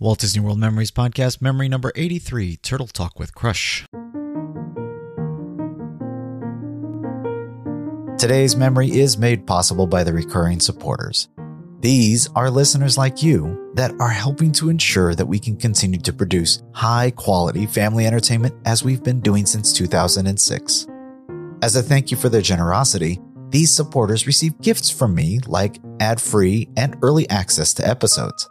Walt Disney World Memories Podcast, memory number 83 Turtle Talk with Crush. Today's memory is made possible by the recurring supporters. These are listeners like you that are helping to ensure that we can continue to produce high quality family entertainment as we've been doing since 2006. As a thank you for their generosity, these supporters receive gifts from me like ad free and early access to episodes.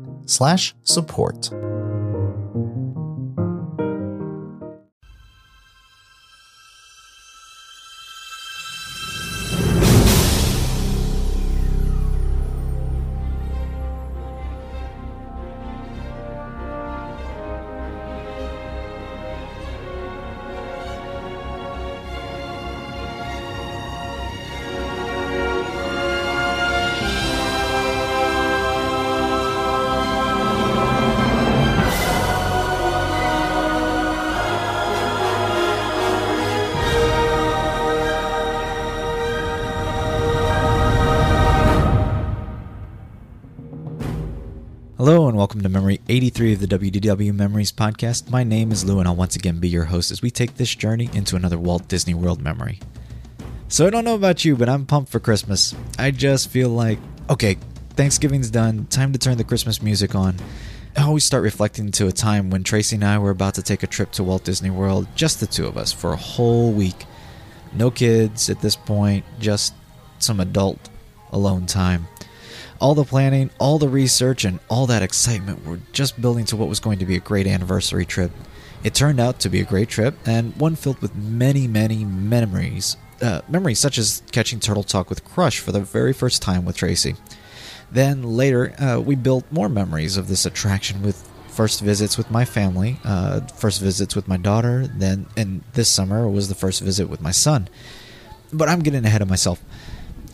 slash support. Welcome to Memory 83 of the WDW Memories podcast. My name is Lou and I'll once again be your host as we take this journey into another Walt Disney World memory. So I don't know about you, but I'm pumped for Christmas. I just feel like, okay, Thanksgiving's done, time to turn the Christmas music on. I always start reflecting to a time when Tracy and I were about to take a trip to Walt Disney World, just the two of us, for a whole week. No kids at this point, just some adult alone time all the planning, all the research, and all that excitement were just building to what was going to be a great anniversary trip. It turned out to be a great trip, and one filled with many, many memories. Uh, memories such as catching Turtle Talk with Crush for the very first time with Tracy. Then later, uh, we built more memories of this attraction with first visits with my family, uh, first visits with my daughter, then, and this summer was the first visit with my son. But I'm getting ahead of myself.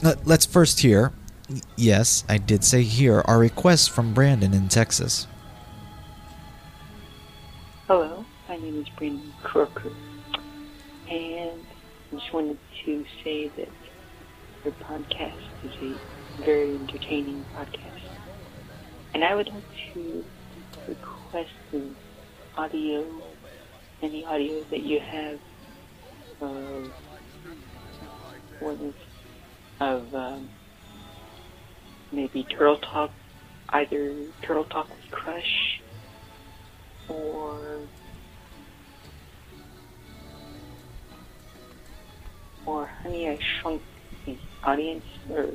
Let's first hear Yes, I did say here our requests from Brandon in Texas. Hello, my name is Brandon Crooker, and I just wanted to say that your podcast is a very entertaining podcast. And I would like to request an audio, any audio that you have of one of um, maybe Turtle Talk, either Turtle Talk with Crush or or Honey I Shrunk the Audience, or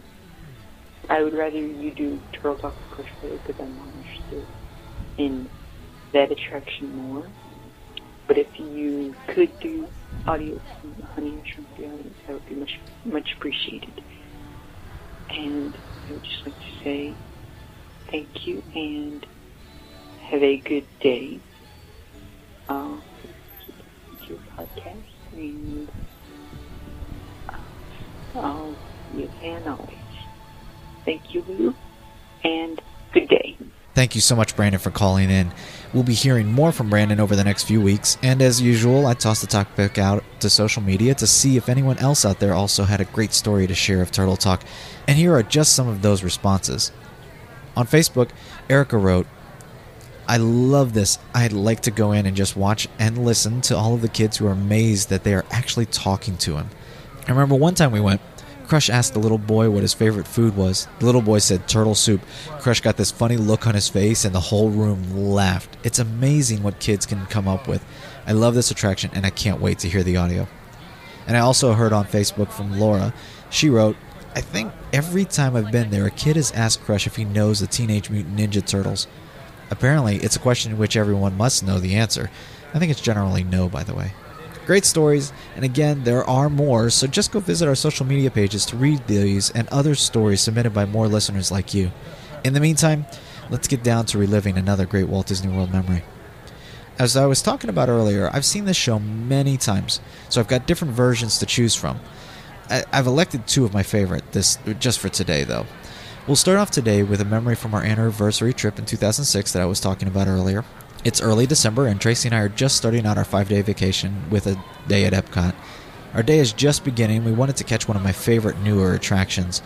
I would rather you do Turtle Talk with Crush because I'm more interested in that attraction more. But if you could do audio from Honey I Shrunk the Audience, that would be much much appreciated. And I would just like to say thank you and have a good day. Uh, your podcast and uh, see you again always. Thank you, Lou, and good day. Thank you so much, Brandon, for calling in. We'll be hearing more from Brandon over the next few weeks, and as usual, I tossed the topic out to social media to see if anyone else out there also had a great story to share of Turtle Talk, and here are just some of those responses. On Facebook, Erica wrote, I love this. I'd like to go in and just watch and listen to all of the kids who are amazed that they are actually talking to him. I remember one time we went, Crush asked the little boy what his favorite food was. The little boy said turtle soup. Crush got this funny look on his face, and the whole room laughed. It's amazing what kids can come up with. I love this attraction, and I can't wait to hear the audio. And I also heard on Facebook from Laura. She wrote, I think every time I've been there, a kid has asked Crush if he knows the Teenage Mutant Ninja Turtles. Apparently, it's a question in which everyone must know the answer. I think it's generally no, by the way. Great stories, and again, there are more, so just go visit our social media pages to read these and other stories submitted by more listeners like you. In the meantime, let's get down to reliving another great Walt Disney World memory. As I was talking about earlier, I've seen this show many times, so I've got different versions to choose from. I, have elected two of my favorite, this just for today though. We'll start off today with a memory from our anniversary trip in 2006 that I was talking about earlier. It's early December, and Tracy and I are just starting out our five day vacation with a day at Epcot. Our day is just beginning. We wanted to catch one of my favorite newer attractions.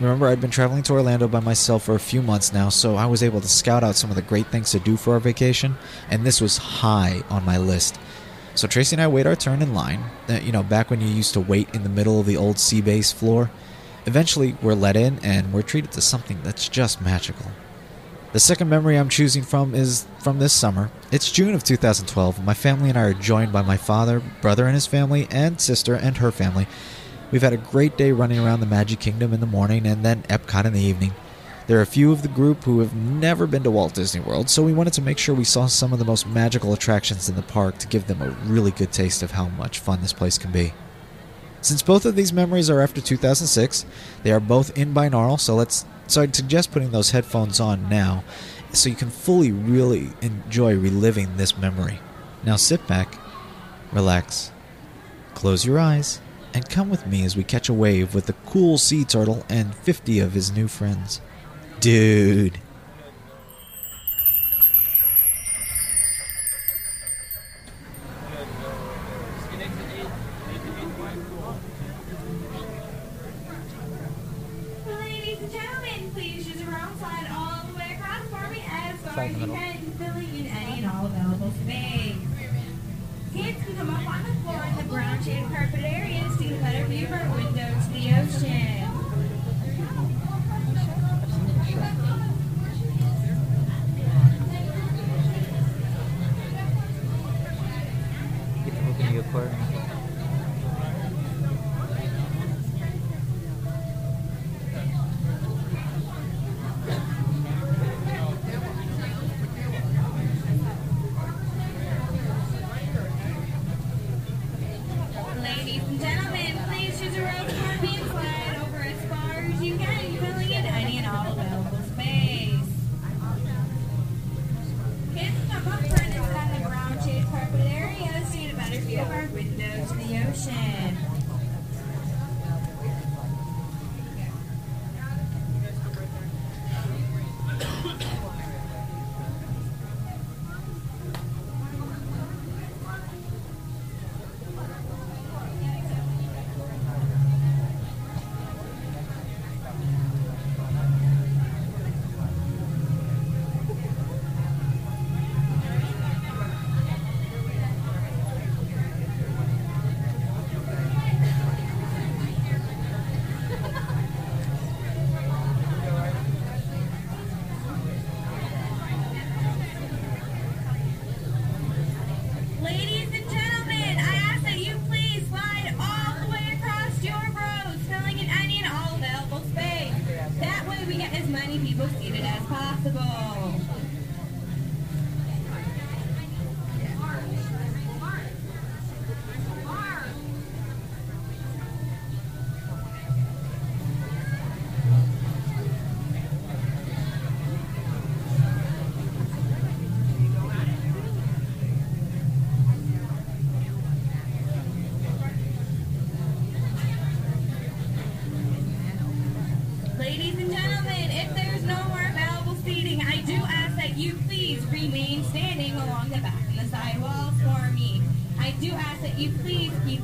Remember, I'd been traveling to Orlando by myself for a few months now, so I was able to scout out some of the great things to do for our vacation, and this was high on my list. So Tracy and I wait our turn in line. Uh, you know, back when you used to wait in the middle of the old sea base floor. Eventually, we're let in and we're treated to something that's just magical. The second memory I'm choosing from is from this summer. It's June of 2012. My family and I are joined by my father, brother and his family, and sister and her family We've had a great day running around the Magic Kingdom in the morning and then Epcot in the evening. There are a few of the group who have never been to Walt Disney World, so we wanted to make sure we saw some of the most magical attractions in the park to give them a really good taste of how much fun this place can be. Since both of these memories are after 2006, they are both in binaural, so let's so I'd suggest putting those headphones on now so you can fully really enjoy reliving this memory. Now sit back, relax, close your eyes, and come with me as we catch a wave with the cool sea turtle and 50 of his new friends. Dude. Our window to the ocean.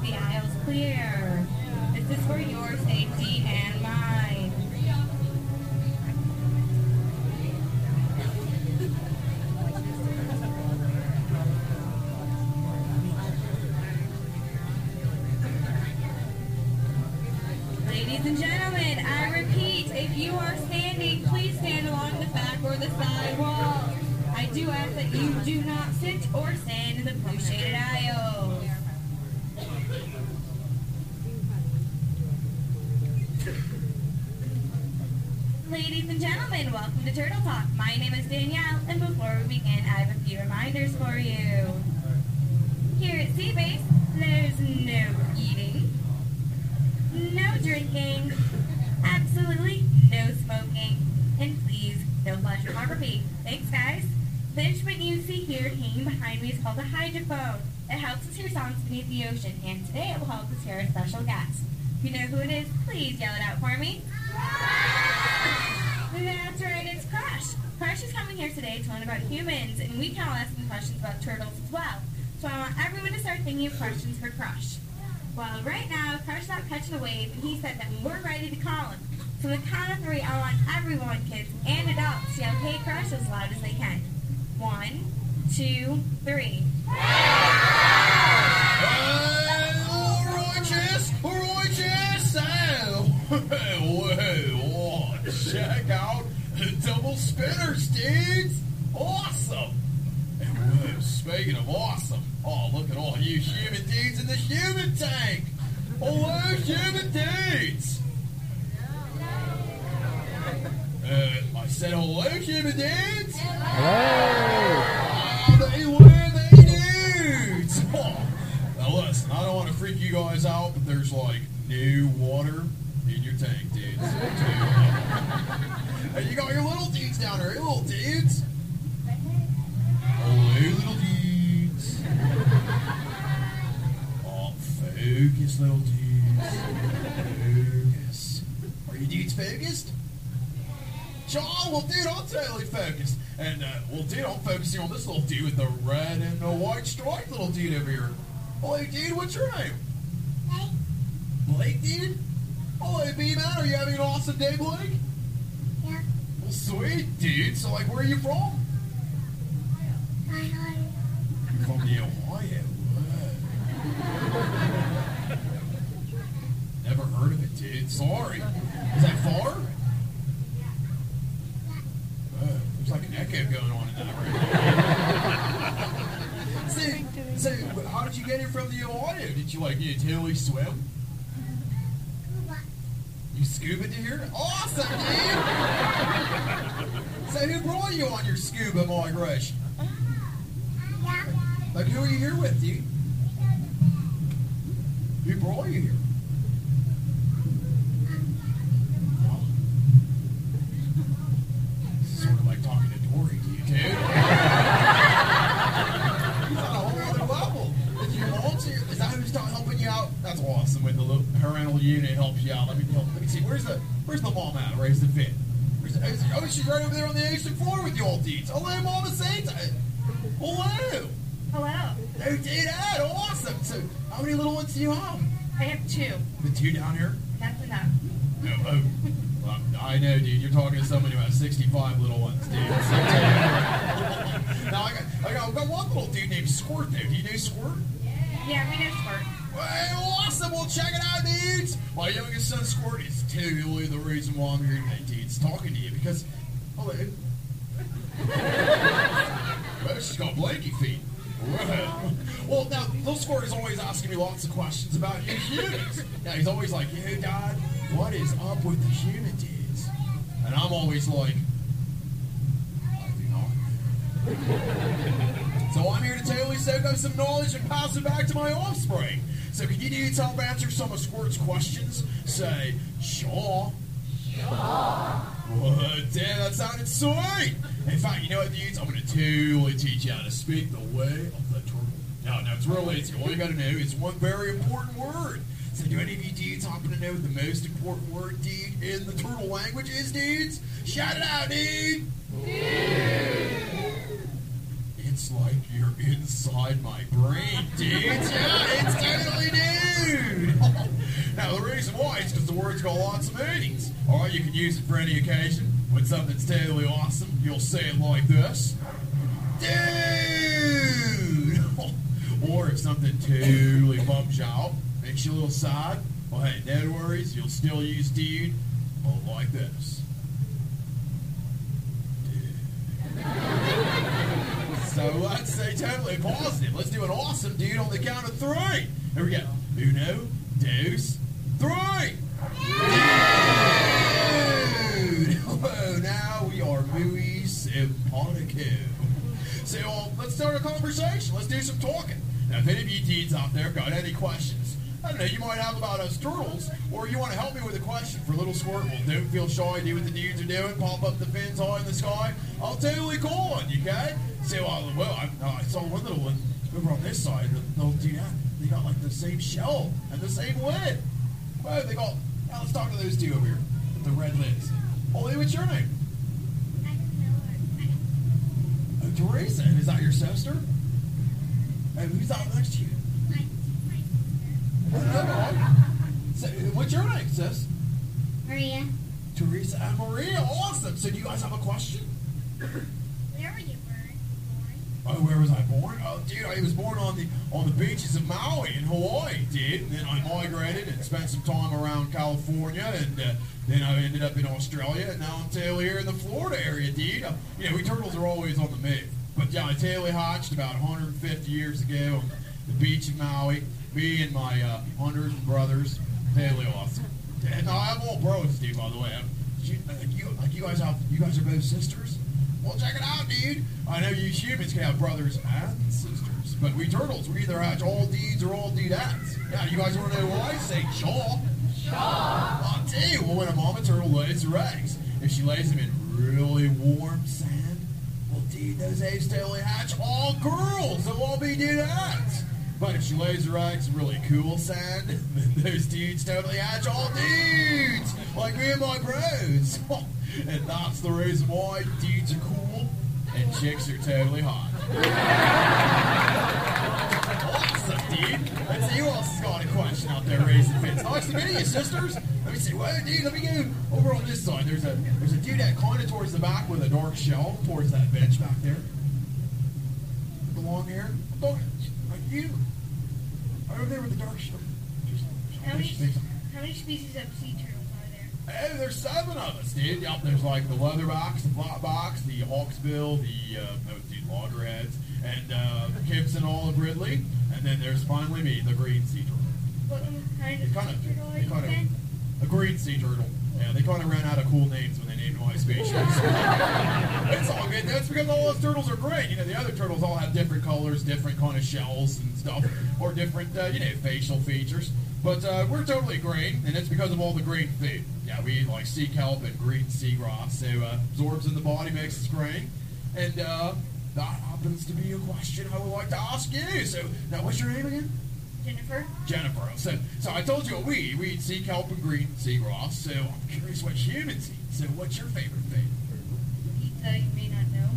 The aisles clear. This is for your safety and mine. Ladies and gentlemen, I repeat, if you are standing, please stand along the back or the side wall. I do ask that you do not sit or stand in the blue shaded aisles. Ladies and gentlemen, welcome to Turtle Talk. My name is Danielle, and before we begin, I have a few reminders for you. Here at Seabase, there's no eating, no drinking, absolutely no smoking, And please, no flash photography. Thanks, guys. The instrument you see here hanging behind me is called a hydrophone. It helps us hear songs beneath the ocean, and today it will help us hear a special guest. If you know who it is, please yell it out for me. That's right, it's Crush. Crush is coming here today to learn about humans, and we can all ask him questions about turtles as well. So I want everyone to start thinking of questions for Crush. Well, right now, Crush's out catching a wave, and he said that we're ready to call him. So on the count of three, I want everyone, kids and adults, to yell Hey Crush as loud as they can. One, two, three. Check out the spinners, dudes. Awesome. And speaking of awesome, oh, look at all you human dudes in the human tank. Hello, human dudes. Focused? John, well, dude, I'm totally focused. And, uh, well, dude, I'm focusing on this little dude with the red and the white striped little dude over here. Oh, hey, dude, what's your name? Blake, Blake, dude? Oh, hey, B-Man, are you having an awesome day, Blake? Yeah. Well, sweet, dude. So, like, where are you from? You're from the Ohio. Never heard of it, dude. Sorry. Is that far? Uh, there's like an echo going on in that room. See, so how did you get here from the Ohio? Did you like you totally swim? You scuba to here? Awesome, dude! so who brought you on your scuba migration? Like who are you here with, dude? Who brought you here? Sort of like talking to Dory to you, dude. He's on a whole other level. Is your mom here? Is that who's ta- helping you out? That's awesome. When the little parental unit helps you out. Let me help. Let me see. Where's the Where's the mom at? Raise the fit. Where's the, is- oh, she's right over there on the ocean floor with you all dudes. Hello, Mama Saint. Hello. Hello. Oh, Dad, awesome. So, how many little ones do you have? I have two. The two down here? That's enough. No, oh. Well, I know, dude. You're talking to someone who has 65 little ones, dude. now, I got, I got, I've got one little dude named Squirt, though. Do you know Squirt? Yeah, we know Squirt. Hey, awesome. Well, check it out, dudes. My youngest son, Squirt, is totally the reason why I'm here today, dudes, talking to you. Because, hello. well, she's got blanky feet. Well, now, little Squirt is always asking me lots of questions about you humans. Now, he's always like, yo, Dad, what is up with the human dudes? And I'm always like, I do not. So I'm here to totally soak up some knowledge and pass it back to my offspring. So can you dudes help answer some of Squirt's questions? Say, sure. Well, uh, damn, that sounded sweet. In fact, you know what, dudes? I'm going to totally teach you how to speak the way of the turtle. Now, now it's real easy. All you got to know is one very important word. So, do any of you dudes happen to know what the most important word, dude, in the turtle language is, dudes? Shout it out, dude! It's like you're inside my brain, dude. Yeah, it's totally dude. now, the reason why is because the word's got lots of meanings. Or you can use it for any occasion. When something's totally awesome, you'll say it like this. Dude! or if something totally bums out, makes you a little sad, well, hey, no worries, you'll still use dude, well, like this. So let's say totally positive. Let's do an awesome dude on the count of three. Here we go. Uno, dos, three. Dude! Now we are muy simpatico. So uh, let's start a conversation. Let's do some talking. Now, if any of you dudes out there got any questions, I don't know, you might have about us turtles, or you want to help me with a question for little Squirtle. Don't feel shy, do what the dudes are doing, pop up the fins high in the sky. I'll totally call on you, okay? So, uh, well, I, uh, I saw one little one over on this side, they'll do that. They got like the same shell and the same lid. Well, they got, now let's talk to those two over here with the red lids. Ollie, what's your name? I don't know. Oh, Teresa, and is that your sister? And who's out next to you? So, what's your name, sis? Maria, Teresa and Maria. Awesome. So, do you guys have a question? where were you born? Oh, where was I born? Oh, dude, I was born on the on the beaches of Maui in Hawaii, dude. And then I migrated and spent some time around California, and uh, then I ended up in Australia, and now I'm tail here in the Florida area, dude. Uh, you know, we turtles are always on the move. But yeah, I tail hatched about 150 years ago on the beach of Maui. Me and my uh, hunters and brothers, totally awesome. And I'm all bros, Steve, By the way, I'm, you, like you, like you guys have, you guys are both sisters. Well, check it out, dude. I know you humans can have brothers and sisters, but we turtles, we either hatch all deeds or all dudettes. Yeah, you guys want to know why? Say shaw. Shaw. I'll tell you, well, when a mama turtle lays her eggs, if she lays them in really warm sand, well, dude, those eggs totally hatch all girls. They'll all be dudettes. But if she lays her eggs really cool sand, then those dudes totally all dudes, like me and my bros. and that's the reason why dudes are cool and chicks are totally hot. awesome, dude. Let's see who else has got a question out there raising fins. Nice to meet you, sisters. Let me see. Well, dude, let me go over on this side. There's a there's a dude that kind of towards the back with a dark shell towards that bench back there. The long hair. Like you. Over there with the dark shell. How many, how many species of sea turtles are there? Hey, there's seven of us, dude. Yep, there's like the leatherbacks, the flatbacks, the hawksbill, the uh, no, dude, loggerheads, and uh, Gibson olive ridley, and then there's finally me, the green sea turtle. What kind of kind sea of, turtle are you kind of, a green sea turtle. Yeah, they kind of ran out of cool names when they named my species. it's all good. That's because all those turtles are great. You know, the other turtles all have different colors, different kind of shells and stuff, or different, uh, you know, facial features. But uh, we're totally green, and it's because of all the green food. Yeah, we eat like sea kelp and green seagrass, so uh, absorbs in the body, makes us green. And uh, that happens to be a question I would like to ask you. So, now what's your name again? Jennifer? Jennifer. So, so I told you we eat. We eat sea kelp and green sea grass. So I'm curious what humans eat. So what's your favorite thing? Pizza, you may not know.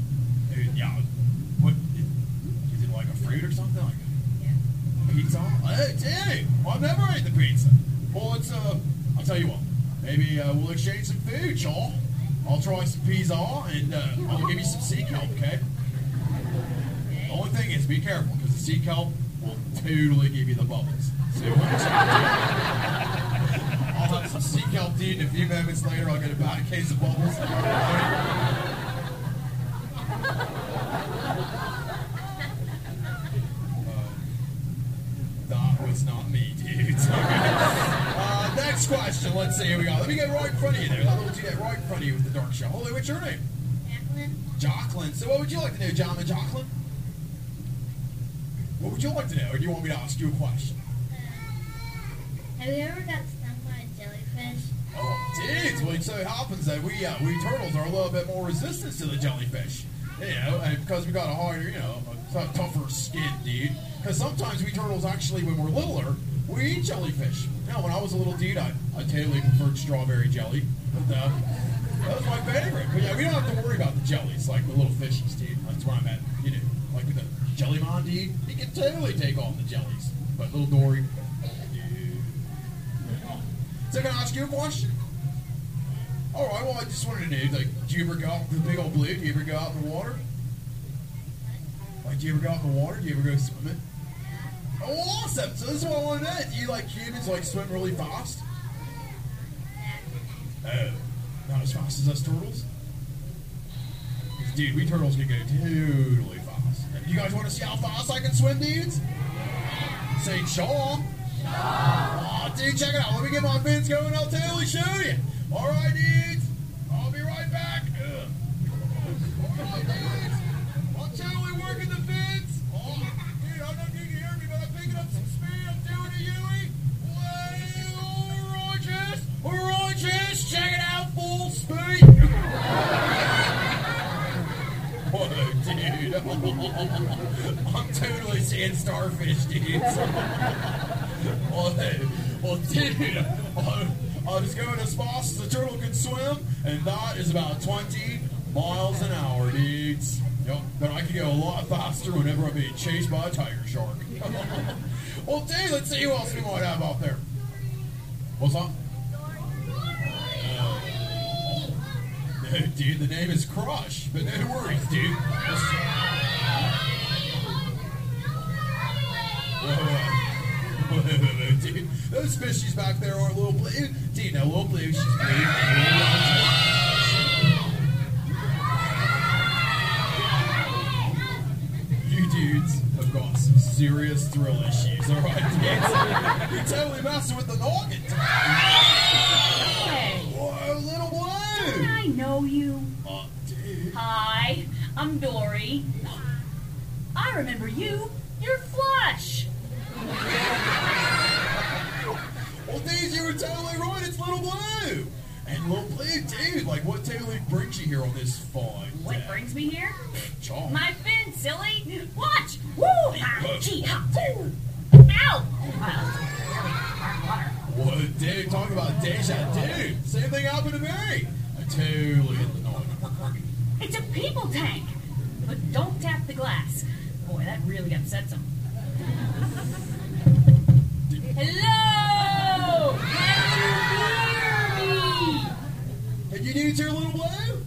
Uh, yeah. What is it like a fruit or something like Yeah. pizza? Hey, dude, I've never ate the pizza. Well, it's uh, I'll tell you what. Maybe uh, we'll exchange some food, y'all. I'll try some pizza and uh, I'll give you some sea kelp, okay? The only thing is, be careful because the sea kelp will totally give you the bubbles. So. I'll have some sea kelp and a few moments later, I'll get about a case of bubbles. That was not me, dude. uh, next question. Let's see who we got. Let me get right in front of you there. That little dude right in front of you with the dark shell. Holy, what's your name? Jacqueline? Jocelyn. So what would you like to know, John and Jocelyn? What would you like to know? Or do you want me to ask you a question? Have you ever got stung by a jellyfish? Oh, dudes. Well, it so happens that we uh, we turtles are a little bit more resistant to the jellyfish. You know, and because we got a harder, you know, a tougher skin, dude. Because sometimes we turtles actually, when we're littler, we eat jellyfish. Now, when I was a little dude, I, I totally preferred strawberry jelly. But uh, that was my favorite. But yeah, we don't have to worry about the jellies like the little fishies, dude. That's where I'm at. You know, like with the jelly mon, dude. He can totally take on the jellies. But little Dory. So can I ask you a question? All right. Well, I just wanted to know, like, do you ever go out the big old blue? Do you ever go out in the water? Like, do you ever go out in the water? Do you ever go swimming? Oh, awesome! So this is what I want to know. Do you like humans like swim really fast? Oh, not as fast as us turtles. Dude, we turtles can go totally. You guys want to see how fast I can swim, dudes? Say Shaw. Oh, dude, check it out. Let me get my fins going. I'll totally show you. All right, dudes. Starfish, dude. well, hey, well, dude, I, I was going as fast as a turtle could swim, and that is about 20 miles an hour, dudes. Yep, but I can go a lot faster whenever I'm being chased by a tiger shark. well, dude, let's see who else we might have out there. What's up? Uh, dude, the name is Crush, but no worries, dude. Fishies back there aren't little eh, blue. Now little eh, blue, she's blue. You dudes have got some serious thrill issues, alright, dudes? You're totally messing with the noggin. Hey, Whoa, little blue! I know you. Dude. Hi, I'm Dory. I remember you. You're Flush. Well, dude, you were totally right. It's Little Blue. And Little Blue, dude, like, what totally brings you here on this fine What brings me here? My fin, silly. Watch. Woo! Ha! Gee! Ha! Woo! Ow! Wow. What, dude, talk about deja dude. Same thing happened to me. I totally hit the. It's a people tank. But don't tap the glass. Boy, that really upsets them. Hello! Can you hear me? You dudes hear Little Blue?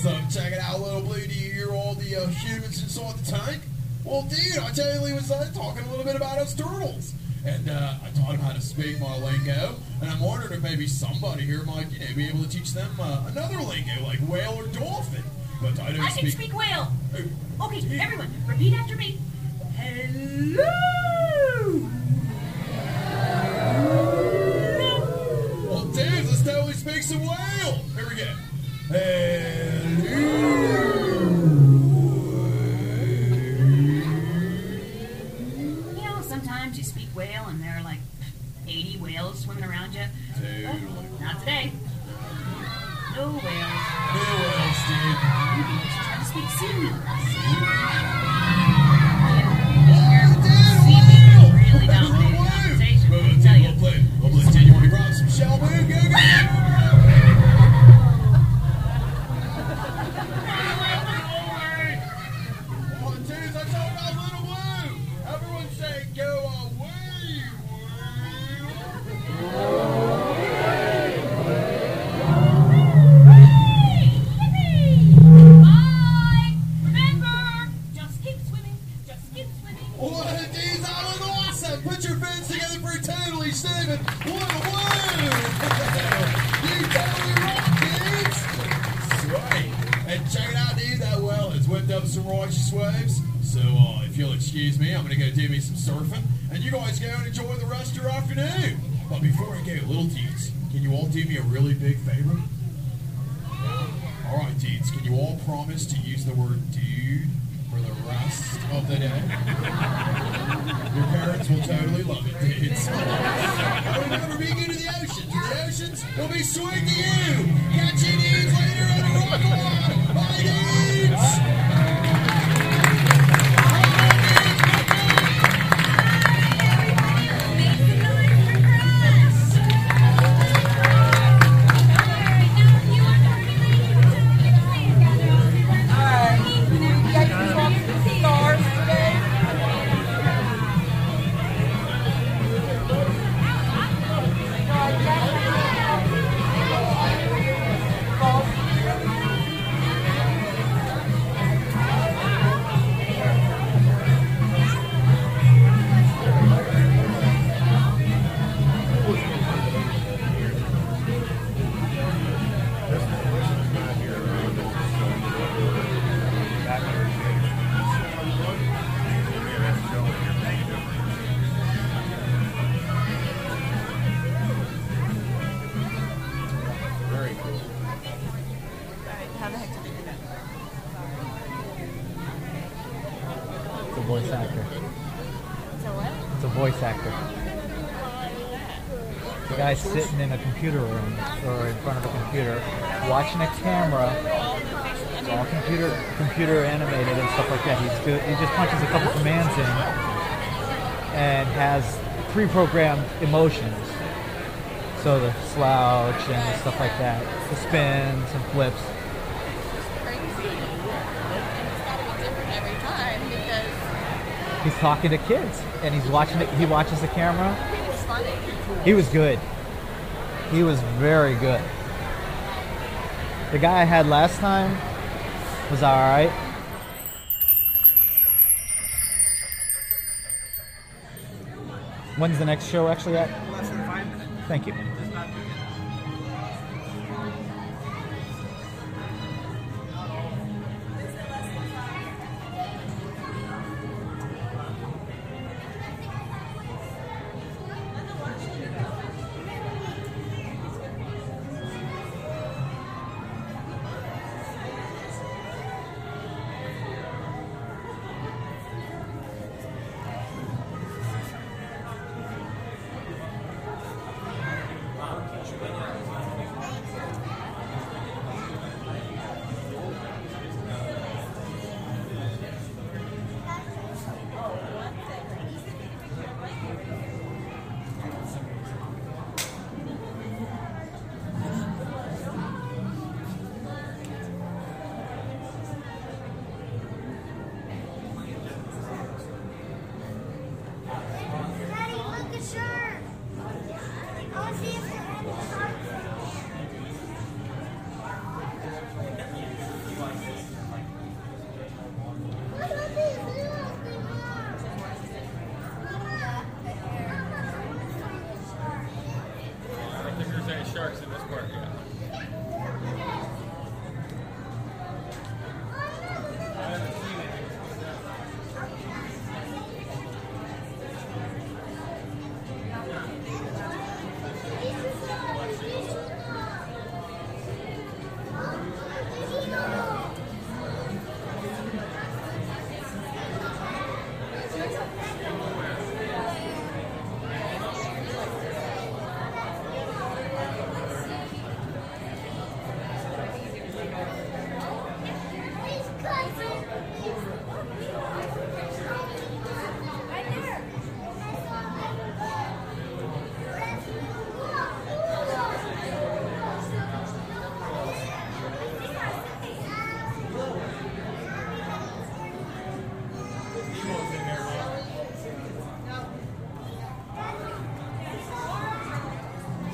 Awesome. Check it out, Little Blue. Do you hear all the uh, humans inside the tank? Well, dude, I totally was uh, talking a little bit about us turtles. And uh, I taught them how to speak my lingo. And I'm wondering if maybe somebody here might you know, be able to teach them uh, another lingo, like whale or dolphin. But I don't I can speak whale. Okay, everyone, repeat after me. Hello! Well, dude, let's totally speak some whale. Here we go. You know, sometimes you speak whale and there are like 80 whales swimming around you. Totally. Not today. No whales. No whales, dude. Maybe we should try to speak seaweed. Sitting in a computer room or in front of a computer, watching a camera all computer computer animated and stuff like that. He's good. He just punches a couple commands in and has pre-programmed emotions. So the slouch and stuff like that, the spins and flips. crazy. And it's got to be different every time because He's talking to kids and he's watching it. He watches the camera. he was funny. He was good. He was very good. The guy I had last time was all right. When's the next show actually at? Less than five minutes. Thank you.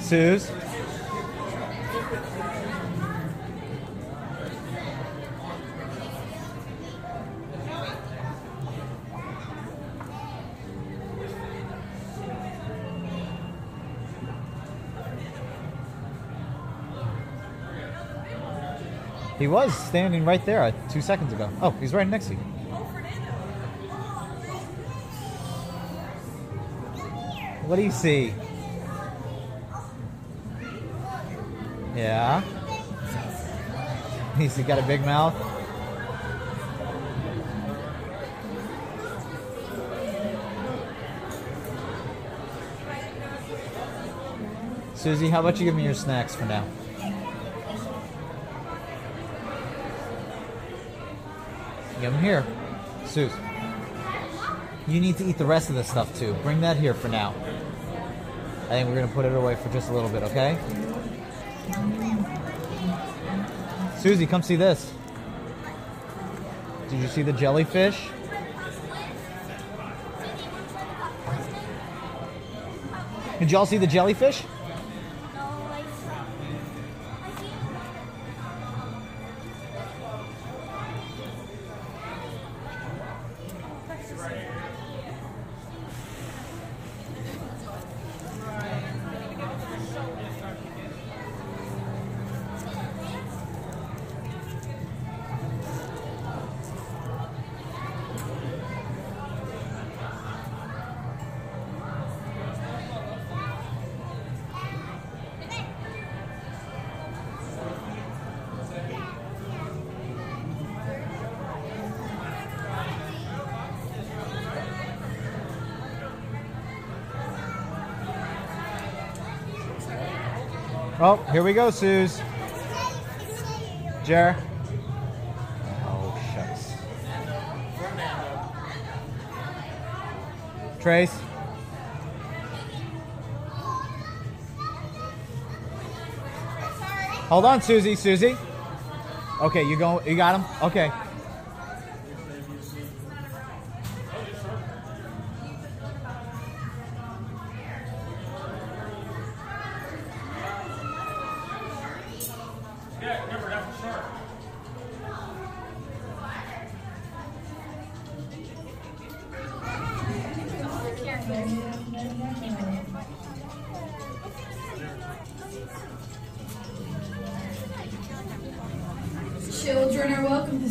Suze. He was standing right there uh, two seconds ago. Oh, he's right next to you. What do you see? Yeah. He's got a big mouth. Susie, how about you give me your snacks for now? Give them here. Suze. You need to eat the rest of this stuff too. Bring that here for now. I think we're going to put it away for just a little bit, okay? Susie, come see this. Did you see the jellyfish? Did y'all see the jellyfish? Here we go, Suze. Jer. Oh, shucks. Trace. Hold on, Susie. Susie. Okay, you go. You got him. Okay.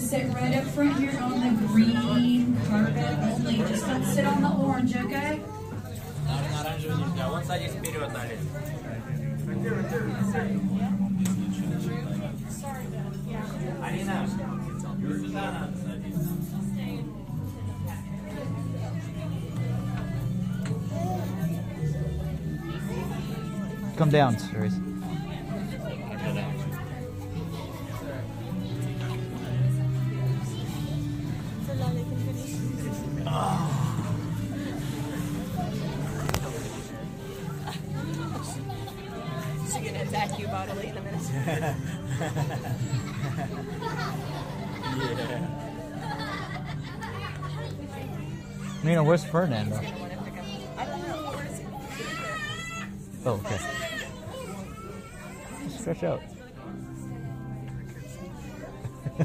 sit right up front here on the green carpet only. Just don't sit on the orange, okay? Yeah, one side is вперед, Alex. Алина, сюда надо садиться. Come down, Trace. Where's Fernando? I don't know. Where's he? Oh, okay. Stretch out.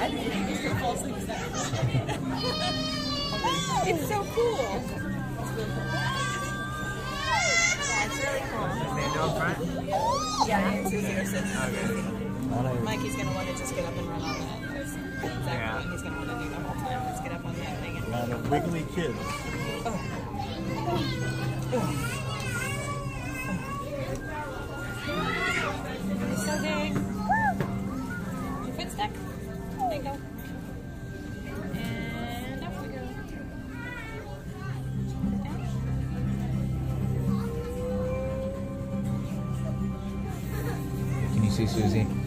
I think he's gonna fall asleep. it's so cool. Yeah, it's really cool. Stand up front. Yeah, and Susie are sitting. Okay. Mikey's gonna want to just get up and run on that. Exactly. He's gonna want to do the whole time. A wiggly kid. It's so big. Your foot stuck? There you go. And up we go. Can you see Susie?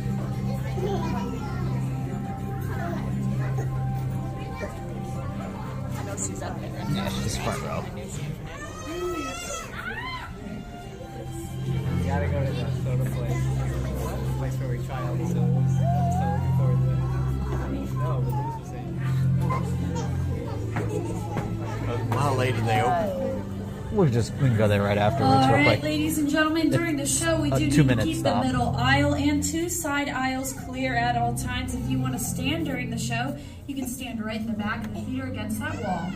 We'll just we can go there right afterwards, All right, quick. ladies and gentlemen, during the show, we do need to keep stop. the middle aisle and two side aisles clear at all times. If you want to stand during the show, you can stand right in the back of the theater against that wall.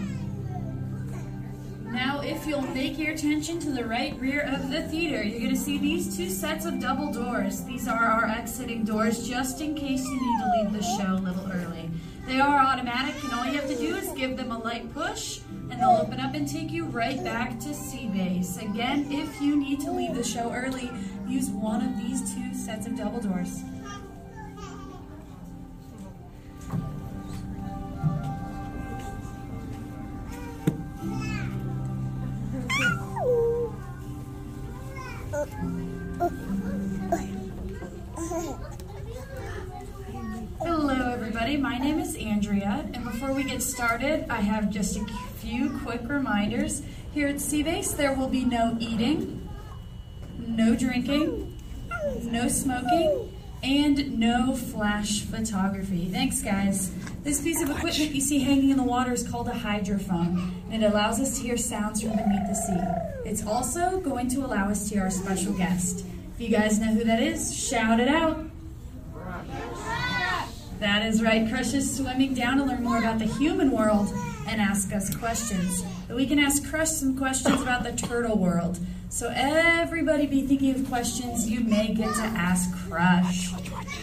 Now, if you'll make your attention to the right rear of the theater, you're going to see these two sets of double doors. These are our exiting doors, just in case you need to leave the show a little early. They are automatic, and all you have to do is give them a light push, and they'll open up and take you right back to Sea Base. Again, if you need to leave the show early, use one of these two sets of double doors. Get started, I have just a few quick reminders. Here at Seabase, there will be no eating, no drinking, no smoking, and no flash photography. Thanks, guys. This piece of equipment you see hanging in the water is called a hydrophone, and it allows us to hear sounds from beneath the sea. It's also going to allow us to hear our special guest. If you guys know who that is, shout it out. That is right. Crush is swimming down to learn more about the human world and ask us questions. But we can ask Crush some questions about the turtle world. So everybody be thinking of questions you may get to ask Crush.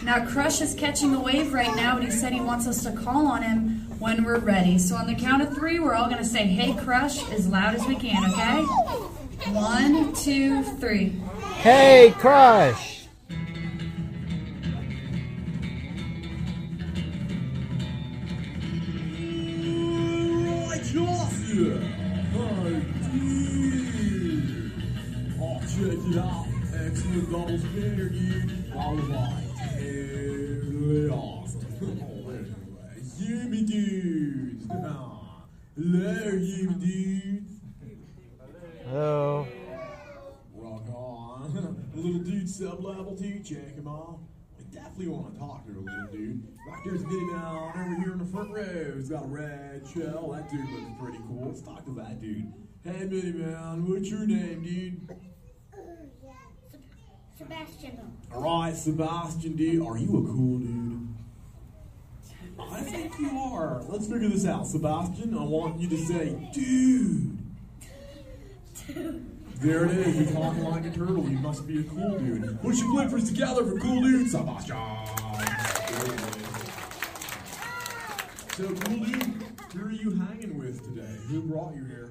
Now Crush is catching a wave right now, and he said he wants us to call on him when we're ready. So on the count of three, we're all gonna say, "Hey Crush," as loud as we can. Okay? One, two, three. Hey, Crush! Check it. Excellent double spinner, dude. Followed by Taylor Austin. Oh, anyway, Jimmy dude. Hello, you dudes. Hello. Rock on. little dude sub level two, check him out. I definitely want to talk to a little dude. Right there's a Mouse over here in the front row. He's got a red shell. That dude looks pretty cool. Let's talk to that dude. Hey, Mouse, what's your name, dude? Sebastian. Alright, Sebastian, dude. Are you a cool dude? I think you are. Let's figure this out. Sebastian, I want you to say, dude. There it is. You're talking like a turtle. You must be a cool dude. Put your flippers together for cool dude, Sebastian. So, cool dude, who are you hanging with today? Who brought you here?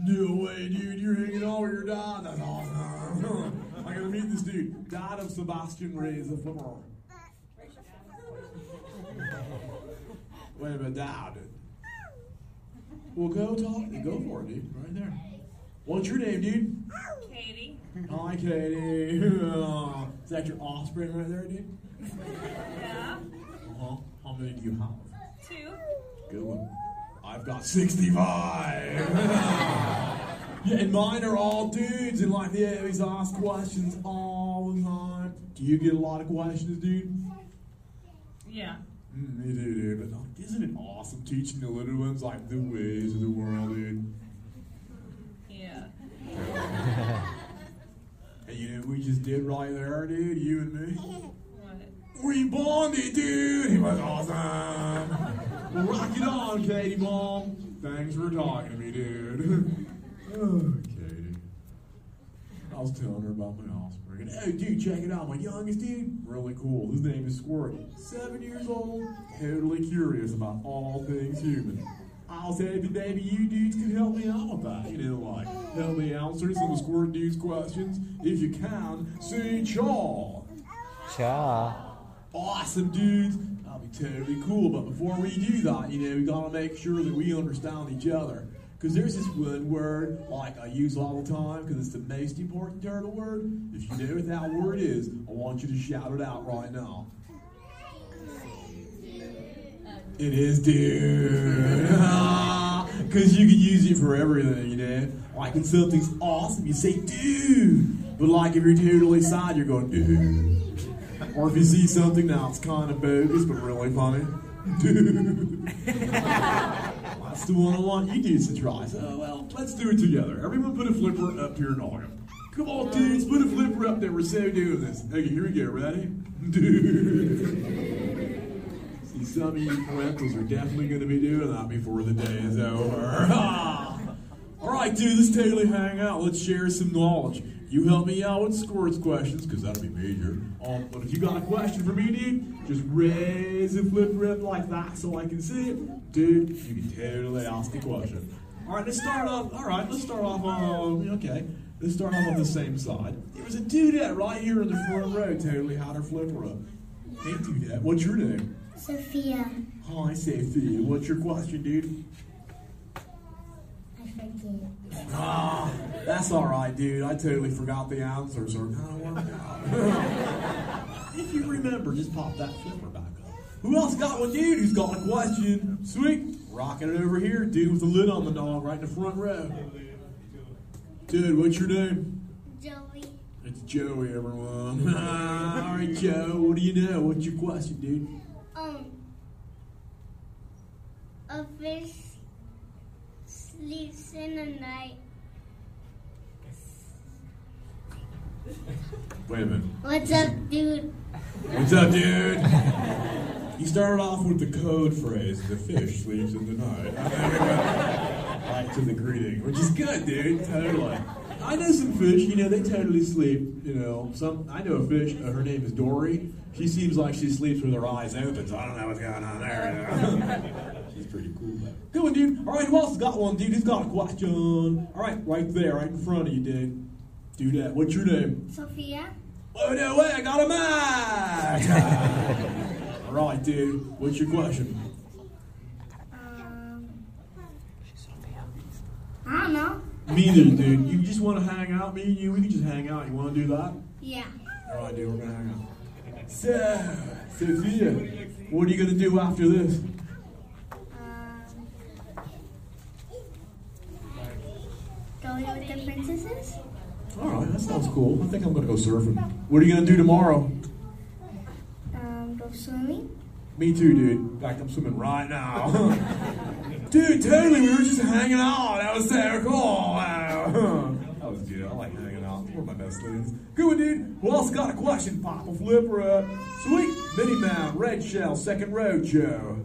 No way, dude. You're hanging out with your dad. That's awesome. I gotta meet this dude. Dad of Sebastian Reyes, the flipper. Wait a minute, dad. Well, go talk. Go for it, dude. Right there. What's your name, dude? Katie. Hi, Katie. Is that your offspring right there, dude? Yeah. Uh-huh. How many do you have? Two. Good one. I've got 65. yeah, and mine are all dudes, and like they always ask questions all the time. Do you get a lot of questions, dude? Yeah. Mm, me too, dude. But like, isn't it awesome teaching the little ones like the ways of the world, dude? Yeah. And you know what we just did right there, dude? You and me? What? We bonded, dude. He was awesome. rock it on, Katie Mom. Thanks for talking to me, dude. oh, Katie. I was telling her about my offspring. And, hey, dude, check it out. My youngest dude, really cool. His name is Squirty. Seven years old, totally curious about all things human. I was hoping maybe you dudes could help me out with that. You know, like, help me answer some of Squirt Dude's questions. If you can, say chaw. Cha. Awesome, dudes. That'll be totally cool. But before we do that, you know, we gotta make sure that we understand each other. Because there's this one word, like I use all the time, because it's the most important turtle word. If you know what that word is, I want you to shout it out right now. It is dude. Because you can use it for everything, you know? Like when something's awesome, you say dude. But like if you're totally sad, you're going dude. Or if you see something that's kind of bogus but really funny, dude. That's the one I want you dudes to try. So, well, let's do it together. Everyone put a flipper up here and on Come on, dudes, put a flipper up there. We're so doing this. Okay, here we go. Ready? Dude. See, some of you parentals are definitely going to be doing that before the day is over. Ah. All right, dude, let's totally hang out. Let's share some knowledge. You help me out with squirts questions, because that'll be major. Um, but if you got a question for me, dude, just raise and flipper up like that so I can see it. Dude, you can totally ask the question. All right, let's start off. All right, let's start off on. Okay, let's start off on the same side. There was a dudette right here in the front row. Totally had her flipper up. Hey, dudette, what's your name? Sophia. Hi, Sophia. What's your question, dude? I forget. Ah, that's all right, dude. I totally forgot the answers. It kind of worked out. if you remember, just pop that flipper back up. Who else got one, dude? Who's got a question? Sweet. Rocking it over here, dude with the lid on the dog right in the front row. Dude, what's your name? Joey. It's Joey, everyone. all right, Joe. What do you know? What's your question, dude? Um. A fish sleeps in the night. Wait a minute. What's up, dude? What's up, dude? You started off with the code phrase, the fish sleeps in the night. And then we went right to the greeting, which is good, dude. Totally. I know some fish, you know, they totally sleep, you know. Some I know a fish, uh, her name is Dory. She seems like she sleeps with her eyes open, so I don't know what's going on there. you know. She's pretty cool. Good one, dude. All right, who else has got one, dude? Who's got a question? All right, right there, right in front of you, dude. Do that. What's your name? Sophia. Oh, no way, I got a match! All right, dude. What's your question? Um. I don't know. Me neither, dude. You just want to hang out, me and you? We can just hang out. You want to do that? Yeah. All right, dude. We're gonna hang out. So, Sophia, what are you gonna do after this? All right, that sounds cool. I think I'm gonna go surfing. What are you gonna do tomorrow? Um, go swimming. Me too, dude. In fact, I'm swimming right now. dude, totally. We were just hanging out. That was so cool. Wow. that was good. I like hanging out. One of my best things. Good one, dude. Who else got a question? Pop a flipper up. Sweet. Minnie Mouse, Red Shell, Second Road Joe.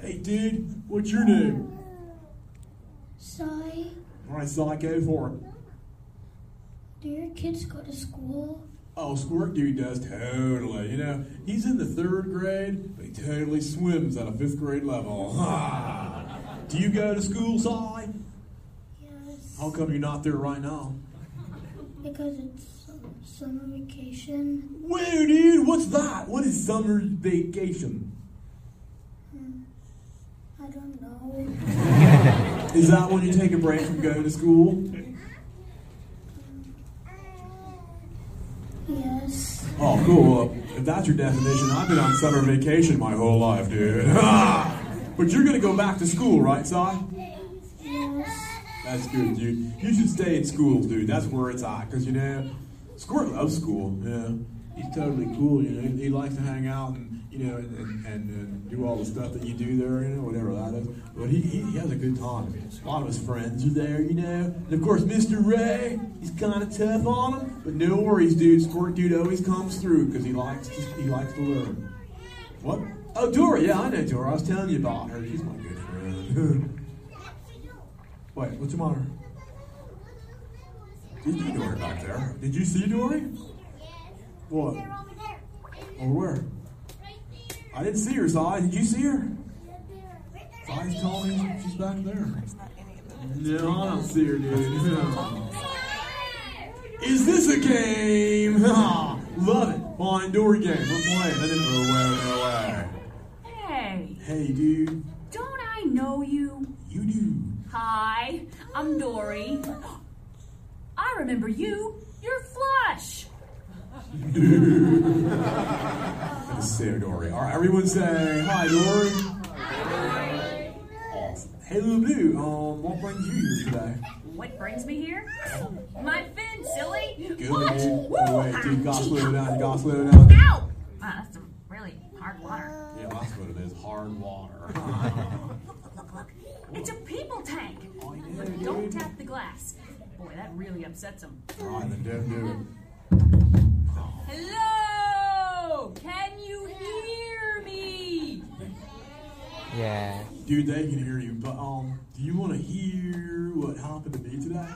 Hey, dude. What's your name? Sai, All right, so I go for it. do your kids go to school? Oh, Squirt Dude does totally. You know, he's in the third grade, but he totally swims at a fifth grade level. Do you go to school, Si? Yes. How come you're not there right now? Because it's um, summer vacation. Whoa, dude, what's that? What is summer vacation? Hmm. I don't know. Is that when you take a break from going to school? Yes. Oh, cool. Well, if that's your definition, I've been on summer vacation my whole life, dude. Ah! but you're gonna go back to school, right, Si? Yes. That's good, dude. You should stay in school, dude. That's where it's at. Because, you know, Squirt loves school. Yeah. He's totally cool, you know. He, likes to hang out and, you know, and, and, and, do all the stuff that you do there, you know, whatever that is. But he, he, he has a good time. A lot of his friends are there, you know. And, of course, Mr. Ray, he's kind of tough on him. But no worries, dude. Squirt dude always comes through because he likes to, he likes to learn. What? Oh, Dora. Yeah, I know Dora. I was telling you about her. She's my good friend. Wait, what's the matter? Did you Dory back there? Did you see Dory? What? Or where? I didn't see her, Si. Did you see her? Si's telling me she's back there. No, I don't see her, dude. No. Is this a game? Ha! Love it. Fine, Dory game. We're playing. I didn't no way, no. Hey, Hey, dude. don't I know you? You do. Hi, I'm Dory. I remember you. You're Flush. To see Dory. All right, everyone say hi, Dory. Awesome. Hey, little blue. Um, what brings you here today? What brings me here? My fin, silly. Good, dude. Woo! Oh, wait, dude, you gotta slow down. You gotta slow down. Ow! Wow, that's some really hard water. Yeah, that's what it is. Hard water. It's a people tank. But don't tap the glass. Boy, that really upsets them. All right, then don't do it. Hello! Can you hear me? Yeah. Dude, they can hear you, but um, do you want to hear what happened to me today?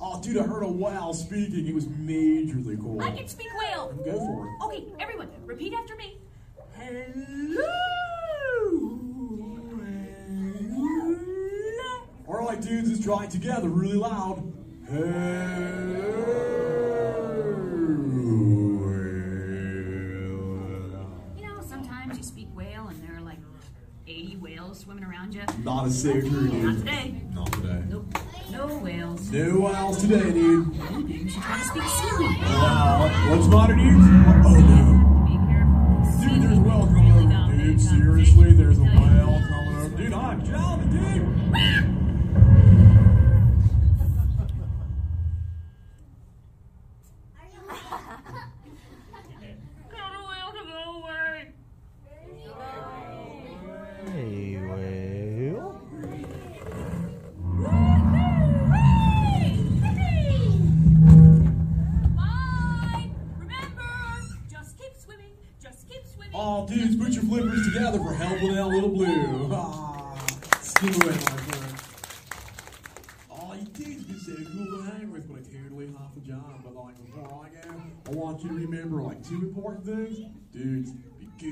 Oh, dude, I heard a whale speaking. It was majorly cool. I can speak whale. Go for it. Okay, everyone, repeat after me. Hello. All right, dudes, let's try it together, really loud. You 80 swimming around you. Not a safe dude. Not today. Not today. Nope. No whales. No whales today, dude. Maybe you should try to speak. Wow. What's matter, dudes? Oh, no. Be careful. Dude, there's a whale coming over. Dude, seriously, there's a whale coming over. Dude, I'm jelly, dude.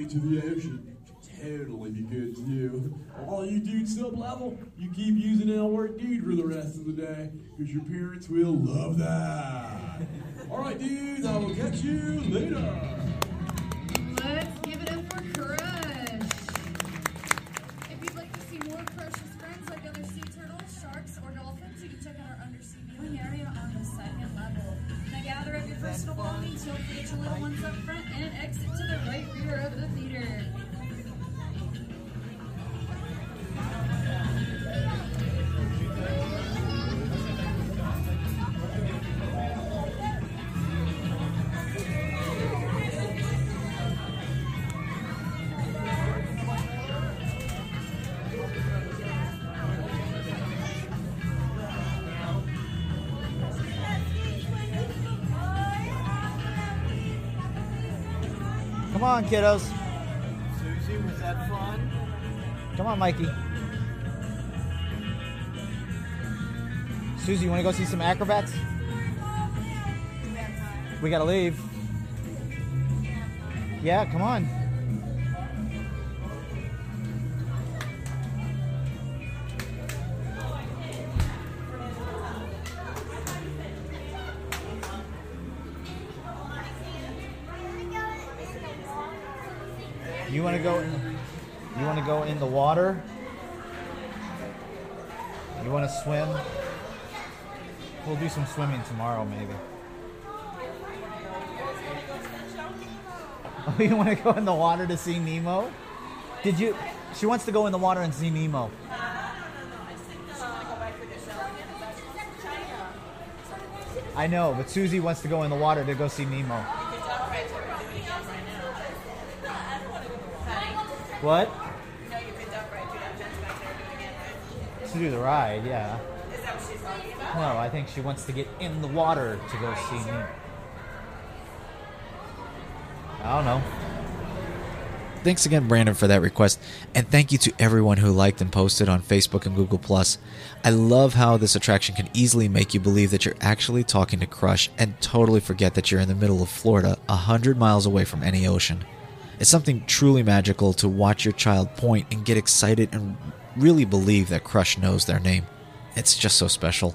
Be good to the ocean. Totally be good to you. All you dudes sub level, you keep using L word dude for the rest of the day, because your parents will love that. All right, dudes, I will catch you later. Let's give it up for Crush. If you'd like to see more Crush's friends like other sea turtles, sharks, or dolphins, you can check out our undersea viewing area on gather up your personal belongings, don't forget your little ones up front, and exit to the right rear of the theater. Come on, kiddos. Susie, was that fun? Come on, Mikey. Susie, you want to go see some acrobats? We gotta leave. Yeah, come on. You want to go? In, you want to go in the water? You want to swim? We'll do some swimming tomorrow, maybe. Oh, you want to go in the water to see Nemo? Did you? She wants to go in the water and see Nemo. I know, but Susie wants to go in the water to go see Nemo. What? To do the ride, yeah. No, I think she wants to get in the water to go see Nemo. I don't know. Thanks again, Brandon, for that request, and thank you to everyone who liked and posted on Facebook and Google Plus. I love how this attraction can easily make you believe that you're actually talking to Crush and totally forget that you're in the middle of Florida, a hundred miles away from any ocean. It's something truly magical to watch your child point and get excited and really believe that Crush knows their name. It's just so special.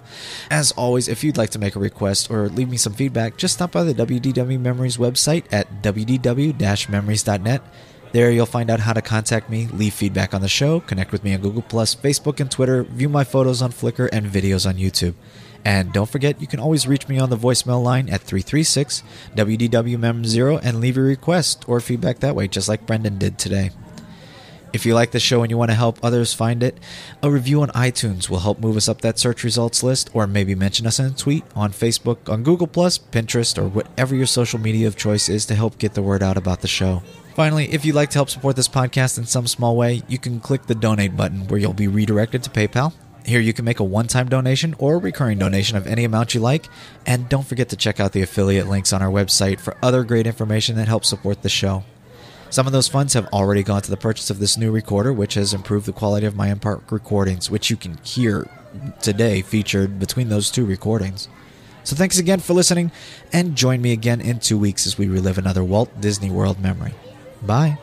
As always, if you'd like to make a request or leave me some feedback, just stop by the WDW Memories website at wdw-memories.net. There you'll find out how to contact me, leave feedback on the show, connect with me on Google Facebook, and Twitter, view my photos on Flickr and videos on YouTube. And don't forget, you can always reach me on the voicemail line at 336 WDWMEM0 and leave your request or feedback that way, just like Brendan did today. If you like the show and you want to help others find it, a review on iTunes will help move us up that search results list, or maybe mention us in a tweet on Facebook, on Google, Pinterest, or whatever your social media of choice is to help get the word out about the show. Finally, if you'd like to help support this podcast in some small way, you can click the donate button where you'll be redirected to PayPal. Here you can make a one time donation or recurring donation of any amount you like. And don't forget to check out the affiliate links on our website for other great information that helps support the show. Some of those funds have already gone to the purchase of this new recorder, which has improved the quality of my in Park recordings, which you can hear today featured between those two recordings. So thanks again for listening, and join me again in two weeks as we relive another Walt Disney World memory. Bye.